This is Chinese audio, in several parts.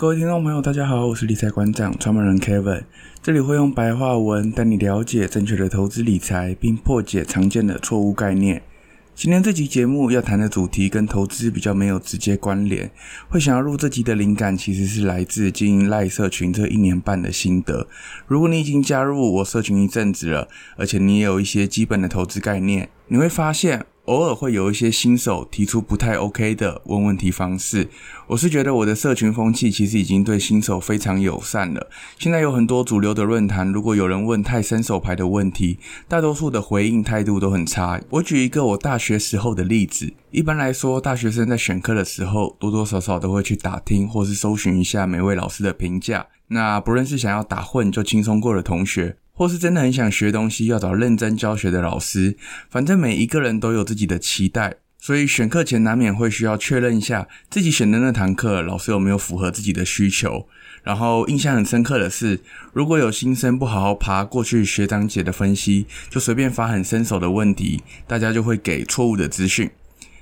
各位听众朋友，大家好，我是理财馆长创办人 Kevin，这里会用白话文带你了解正确的投资理财，并破解常见的错误概念。今天这集节目要谈的主题跟投资比较没有直接关联，会想要录这集的灵感其实是来自经营赖社群这一年半的心得。如果你已经加入我社群一阵子了，而且你也有一些基本的投资概念，你会发现。偶尔会有一些新手提出不太 OK 的问问题方式，我是觉得我的社群风气其实已经对新手非常友善了。现在有很多主流的论坛，如果有人问太伸手牌的问题，大多数的回应态度都很差。我举一个我大学时候的例子，一般来说，大学生在选课的时候，多多少少都会去打听或是搜寻一下每位老师的评价。那不论是想要打混就轻松过的同学，或是真的很想学东西，要找认真教学的老师，反正每一个人都有自己的期待，所以选课前难免会需要确认一下自己选的那堂课老师有没有符合自己的需求。然后印象很深刻的是，如果有新生不好好爬过去学长姐的分析，就随便发很伸手的问题，大家就会给错误的资讯。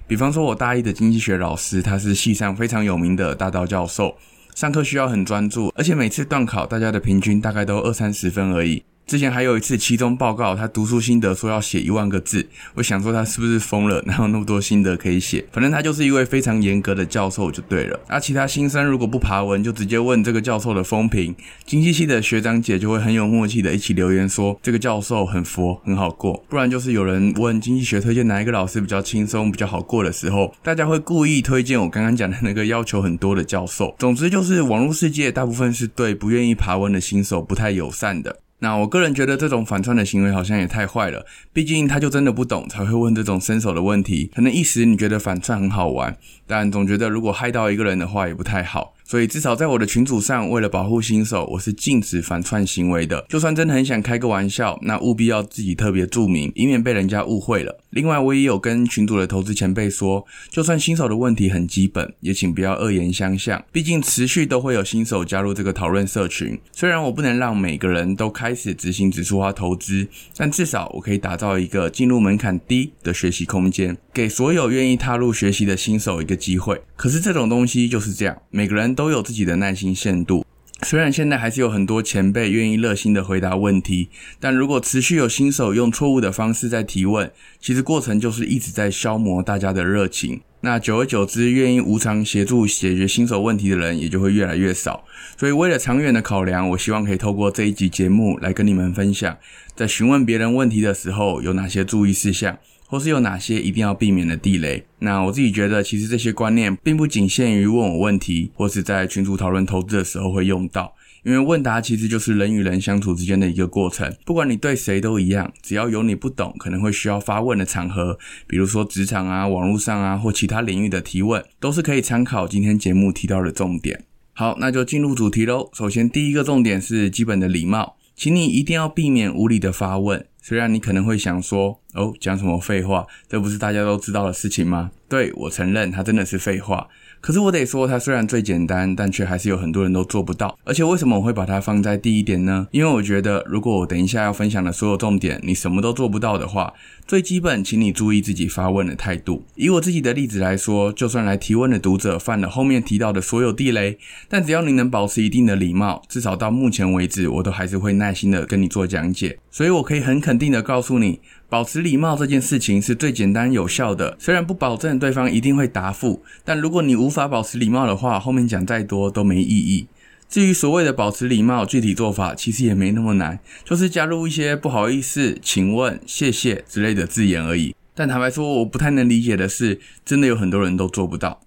比方说，我大一的经济学老师，他是系上非常有名的大道教授，上课需要很专注，而且每次段考大家的平均大概都二三十分而已。之前还有一次期中报告，他读书心得说要写一万个字，我想说他是不是疯了？哪有那么多心得可以写？反正他就是一位非常严格的教授就对了。而、啊、其他新生如果不爬文，就直接问这个教授的风评，经济系的学长姐就会很有默契的一起留言说这个教授很佛，很好过。不然就是有人问经济学推荐哪一个老师比较轻松、比较好过的时候，大家会故意推荐我刚刚讲的那个要求很多的教授。总之就是网络世界大部分是对不愿意爬文的新手不太友善的。那我个人觉得这种反串的行为好像也太坏了，毕竟他就真的不懂才会问这种伸手的问题。可能一时你觉得反串很好玩，但总觉得如果害到一个人的话也不太好。所以至少在我的群组上，为了保护新手，我是禁止反串行为的。就算真的很想开个玩笑，那务必要自己特别注明，以免被人家误会了。另外，我也有跟群组的投资前辈说，就算新手的问题很基本，也请不要恶言相向。毕竟持续都会有新手加入这个讨论社群。虽然我不能让每个人都开始执行指数化投资，但至少我可以打造一个进入门槛低的学习空间，给所有愿意踏入学习的新手一个机会。可是这种东西就是这样，每个人。都有自己的耐心限度。虽然现在还是有很多前辈愿意热心的回答问题，但如果持续有新手用错误的方式在提问，其实过程就是一直在消磨大家的热情。那久而久之，愿意无偿协助解决新手问题的人也就会越来越少。所以为了长远的考量，我希望可以透过这一集节目来跟你们分享，在询问别人问题的时候有哪些注意事项。或是有哪些一定要避免的地雷？那我自己觉得，其实这些观念并不仅限于问我问题，或是在群组讨论投资的时候会用到。因为问答其实就是人与人相处之间的一个过程，不管你对谁都一样，只要有你不懂，可能会需要发问的场合，比如说职场啊、网络上啊或其他领域的提问，都是可以参考今天节目提到的重点。好，那就进入主题喽。首先，第一个重点是基本的礼貌，请你一定要避免无理的发问。虽然你可能会想说，哦，讲什么废话？这不是大家都知道的事情吗？对，我承认，它真的是废话。可是我得说，它虽然最简单，但却还是有很多人都做不到。而且为什么我会把它放在第一点呢？因为我觉得，如果我等一下要分享的所有重点，你什么都做不到的话，最基本，请你注意自己发问的态度。以我自己的例子来说，就算来提问的读者犯了后面提到的所有地雷，但只要你能保持一定的礼貌，至少到目前为止，我都还是会耐心的跟你做讲解。所以我可以很肯定的告诉你。保持礼貌这件事情是最简单有效的，虽然不保证对方一定会答复，但如果你无法保持礼貌的话，后面讲再多都没意义。至于所谓的保持礼貌，具体做法其实也没那么难，就是加入一些不好意思、请问、谢谢之类的字眼而已。但坦白说，我不太能理解的是，真的有很多人都做不到。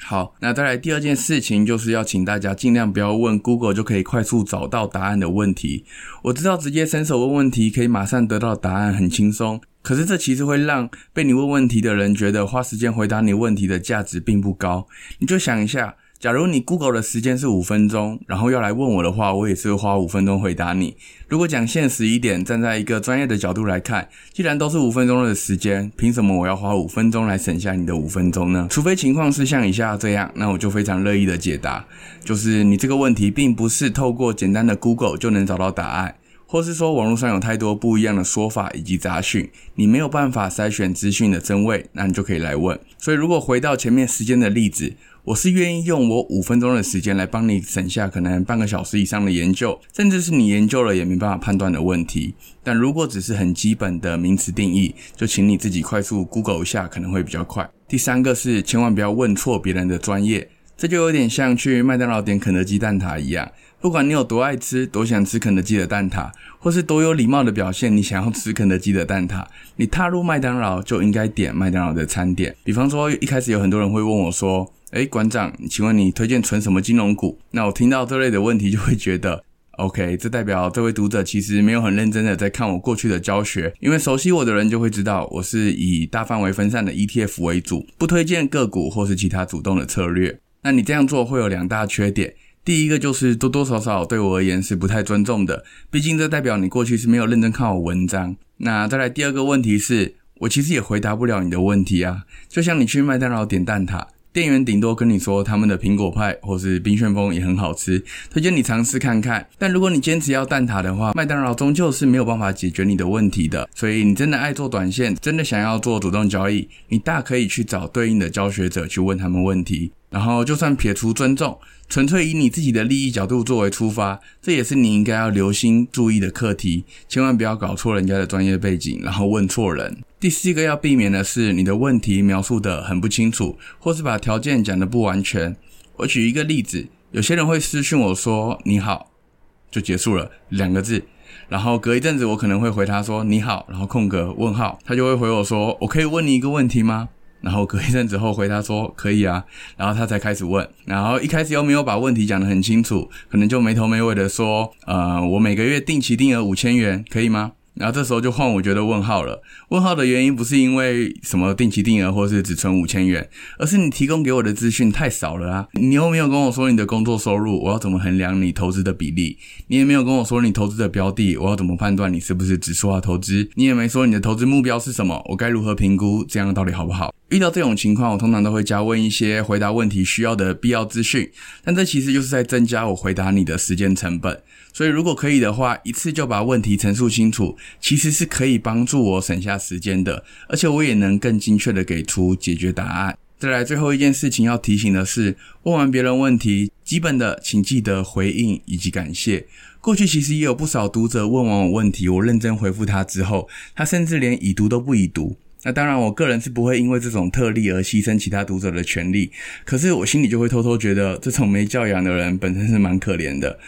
好，那再来第二件事情，就是要请大家尽量不要问 Google 就可以快速找到答案的问题。我知道直接伸手问问题可以马上得到答案，很轻松。可是这其实会让被你问问题的人觉得花时间回答你问题的价值并不高。你就想一下。假如你 Google 的时间是五分钟，然后要来问我的话，我也是花五分钟回答你。如果讲现实一点，站在一个专业的角度来看，既然都是五分钟的时间，凭什么我要花五分钟来省下你的五分钟呢？除非情况是像以下这样，那我就非常乐意的解答，就是你这个问题并不是透过简单的 Google 就能找到答案。或是说网络上有太多不一样的说法以及杂讯，你没有办法筛选资讯的真伪，那你就可以来问。所以如果回到前面时间的例子，我是愿意用我五分钟的时间来帮你省下可能半个小时以上的研究，甚至是你研究了也没办法判断的问题。但如果只是很基本的名词定义，就请你自己快速 Google 一下，可能会比较快。第三个是千万不要问错别人的专业，这就有点像去麦当劳点肯德基蛋挞一样，不管你有多爱吃，多想吃肯德基的蛋挞，或是多有礼貌的表现你想要吃肯德基的蛋挞，你踏入麦当劳就应该点麦当劳的餐点。比方说，一开始有很多人会问我说，诶，馆长，请问你推荐存什么金融股？那我听到这类的问题，就会觉得，OK，这代表这位读者其实没有很认真的在看我过去的教学。因为熟悉我的人就会知道，我是以大范围分散的 ETF 为主，不推荐个股或是其他主动的策略。那你这样做会有两大缺点，第一个就是多多少少对我而言是不太尊重的，毕竟这代表你过去是没有认真看我文章。那再来第二个问题是，我其实也回答不了你的问题啊，就像你去麦当劳点蛋挞。店员顶多跟你说他们的苹果派或是冰旋风也很好吃，推荐你尝试看看。但如果你坚持要蛋挞的话，麦当劳终究是没有办法解决你的问题的。所以你真的爱做短线，真的想要做主动交易，你大可以去找对应的教学者去问他们问题。然后就算撇除尊重，纯粹以你自己的利益角度作为出发，这也是你应该要留心注意的课题。千万不要搞错人家的专业背景，然后问错人。第四个要避免的是，你的问题描述得很不清楚，或是把条件讲得不完全。我举一个例子，有些人会私讯我说“你好”，就结束了两个字，然后隔一阵子我可能会回他说“你好”，然后空格问号，他就会回我说“我可以问你一个问题吗？”然后隔一阵子后回他说“可以啊”，然后他才开始问，然后一开始又没有把问题讲得很清楚，可能就没头没尾的说：“呃，我每个月定期定额五千元，可以吗？”然后这时候就换我觉得问号了。问号的原因不是因为什么定期定额或是只存五千元，而是你提供给我的资讯太少了啊！你又没有跟我说你的工作收入，我要怎么衡量你投资的比例？你也没有跟我说你投资的标的，我要怎么判断你是不是指数化投资？你也没说你的投资目标是什么，我该如何评估这样到底好不好？遇到这种情况，我通常都会加问一些回答问题需要的必要资讯，但这其实就是在增加我回答你的时间成本。所以，如果可以的话，一次就把问题陈述清楚，其实是可以帮助我省下时间的，而且我也能更精确地给出解决答案。再来，最后一件事情要提醒的是，问完别人问题，基本的请记得回应以及感谢。过去其实也有不少读者问完我问题，我认真回复他之后，他甚至连已读都不已读。那当然，我个人是不会因为这种特例而牺牲其他读者的权利，可是我心里就会偷偷觉得，这种没教养的人本身是蛮可怜的。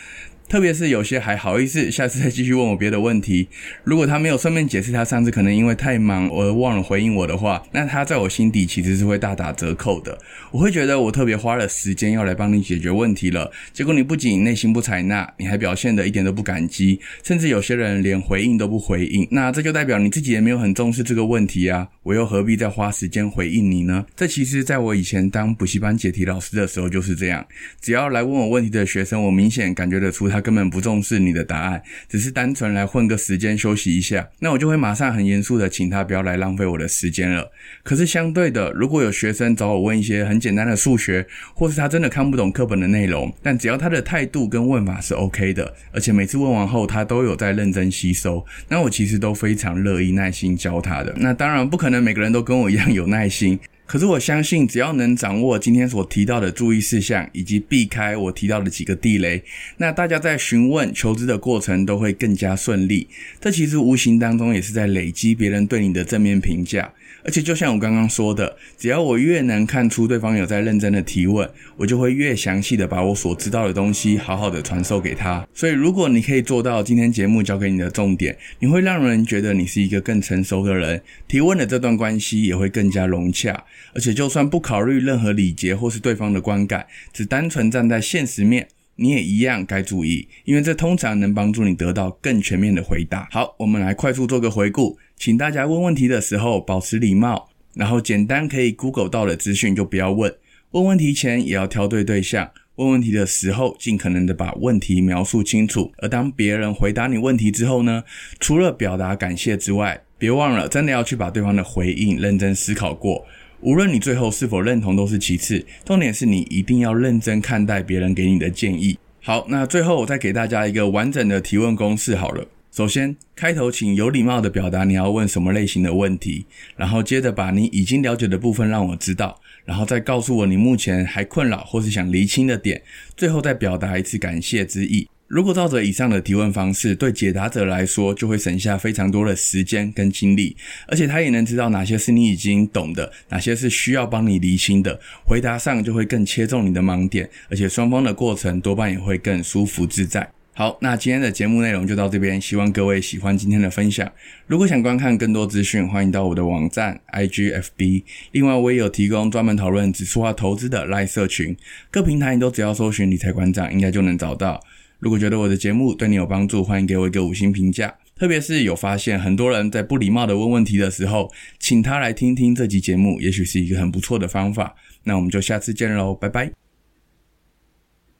特别是有些还好意思，下次再继续问我别的问题。如果他没有顺便解释他上次可能因为太忙而忘了回应我的话，那他在我心底其实是会大打折扣的。我会觉得我特别花了时间要来帮你解决问题了，结果你不仅内心不采纳，你还表现得一点都不感激，甚至有些人连回应都不回应。那这就代表你自己也没有很重视这个问题啊，我又何必再花时间回应你呢？这其实在我以前当补习班解题老师的时候就是这样，只要来问我问题的学生，我明显感觉得出他。根本不重视你的答案，只是单纯来混个时间休息一下，那我就会马上很严肃的请他不要来浪费我的时间了。可是相对的，如果有学生找我问一些很简单的数学，或是他真的看不懂课本的内容，但只要他的态度跟问法是 OK 的，而且每次问完后他都有在认真吸收，那我其实都非常乐意耐心教他的。那当然不可能每个人都跟我一样有耐心。可是我相信，只要能掌握今天所提到的注意事项，以及避开我提到的几个地雷，那大家在询问求知的过程都会更加顺利。这其实无形当中也是在累积别人对你的正面评价。而且就像我刚刚说的，只要我越能看出对方有在认真的提问，我就会越详细的把我所知道的东西好好的传授给他。所以如果你可以做到今天节目教给你的重点，你会让人觉得你是一个更成熟的人，提问的这段关系也会更加融洽。而且就算不考虑任何礼节或是对方的观感，只单纯站在现实面，你也一样该注意，因为这通常能帮助你得到更全面的回答。好，我们来快速做个回顾。请大家问问题的时候保持礼貌，然后简单可以 Google 到的资讯就不要问。问问题前也要挑对对象。问问题的时候尽可能的把问题描述清楚。而当别人回答你问题之后呢，除了表达感谢之外，别忘了真的要去把对方的回应认真思考过。无论你最后是否认同都是其次，重点是你一定要认真看待别人给你的建议。好，那最后我再给大家一个完整的提问公式好了。首先，开头请有礼貌地表达你要问什么类型的问题，然后接着把你已经了解的部分让我知道，然后再告诉我你目前还困扰或是想厘清的点，最后再表达一次感谢之意。如果照着以上的提问方式，对解答者来说就会省下非常多的时间跟精力，而且他也能知道哪些是你已经懂的，哪些是需要帮你厘清的，回答上就会更切中你的盲点，而且双方的过程多半也会更舒服自在。好，那今天的节目内容就到这边，希望各位喜欢今天的分享。如果想观看更多资讯，欢迎到我的网站 IGFB。另外，我也有提供专门讨论指数化投资的 LINE 社群，各平台你都只要搜寻理财馆长，应该就能找到。如果觉得我的节目对你有帮助，欢迎给我一个五星评价。特别是有发现很多人在不礼貌的问问题的时候，请他来听听这集节目，也许是一个很不错的方法。那我们就下次见喽，拜拜。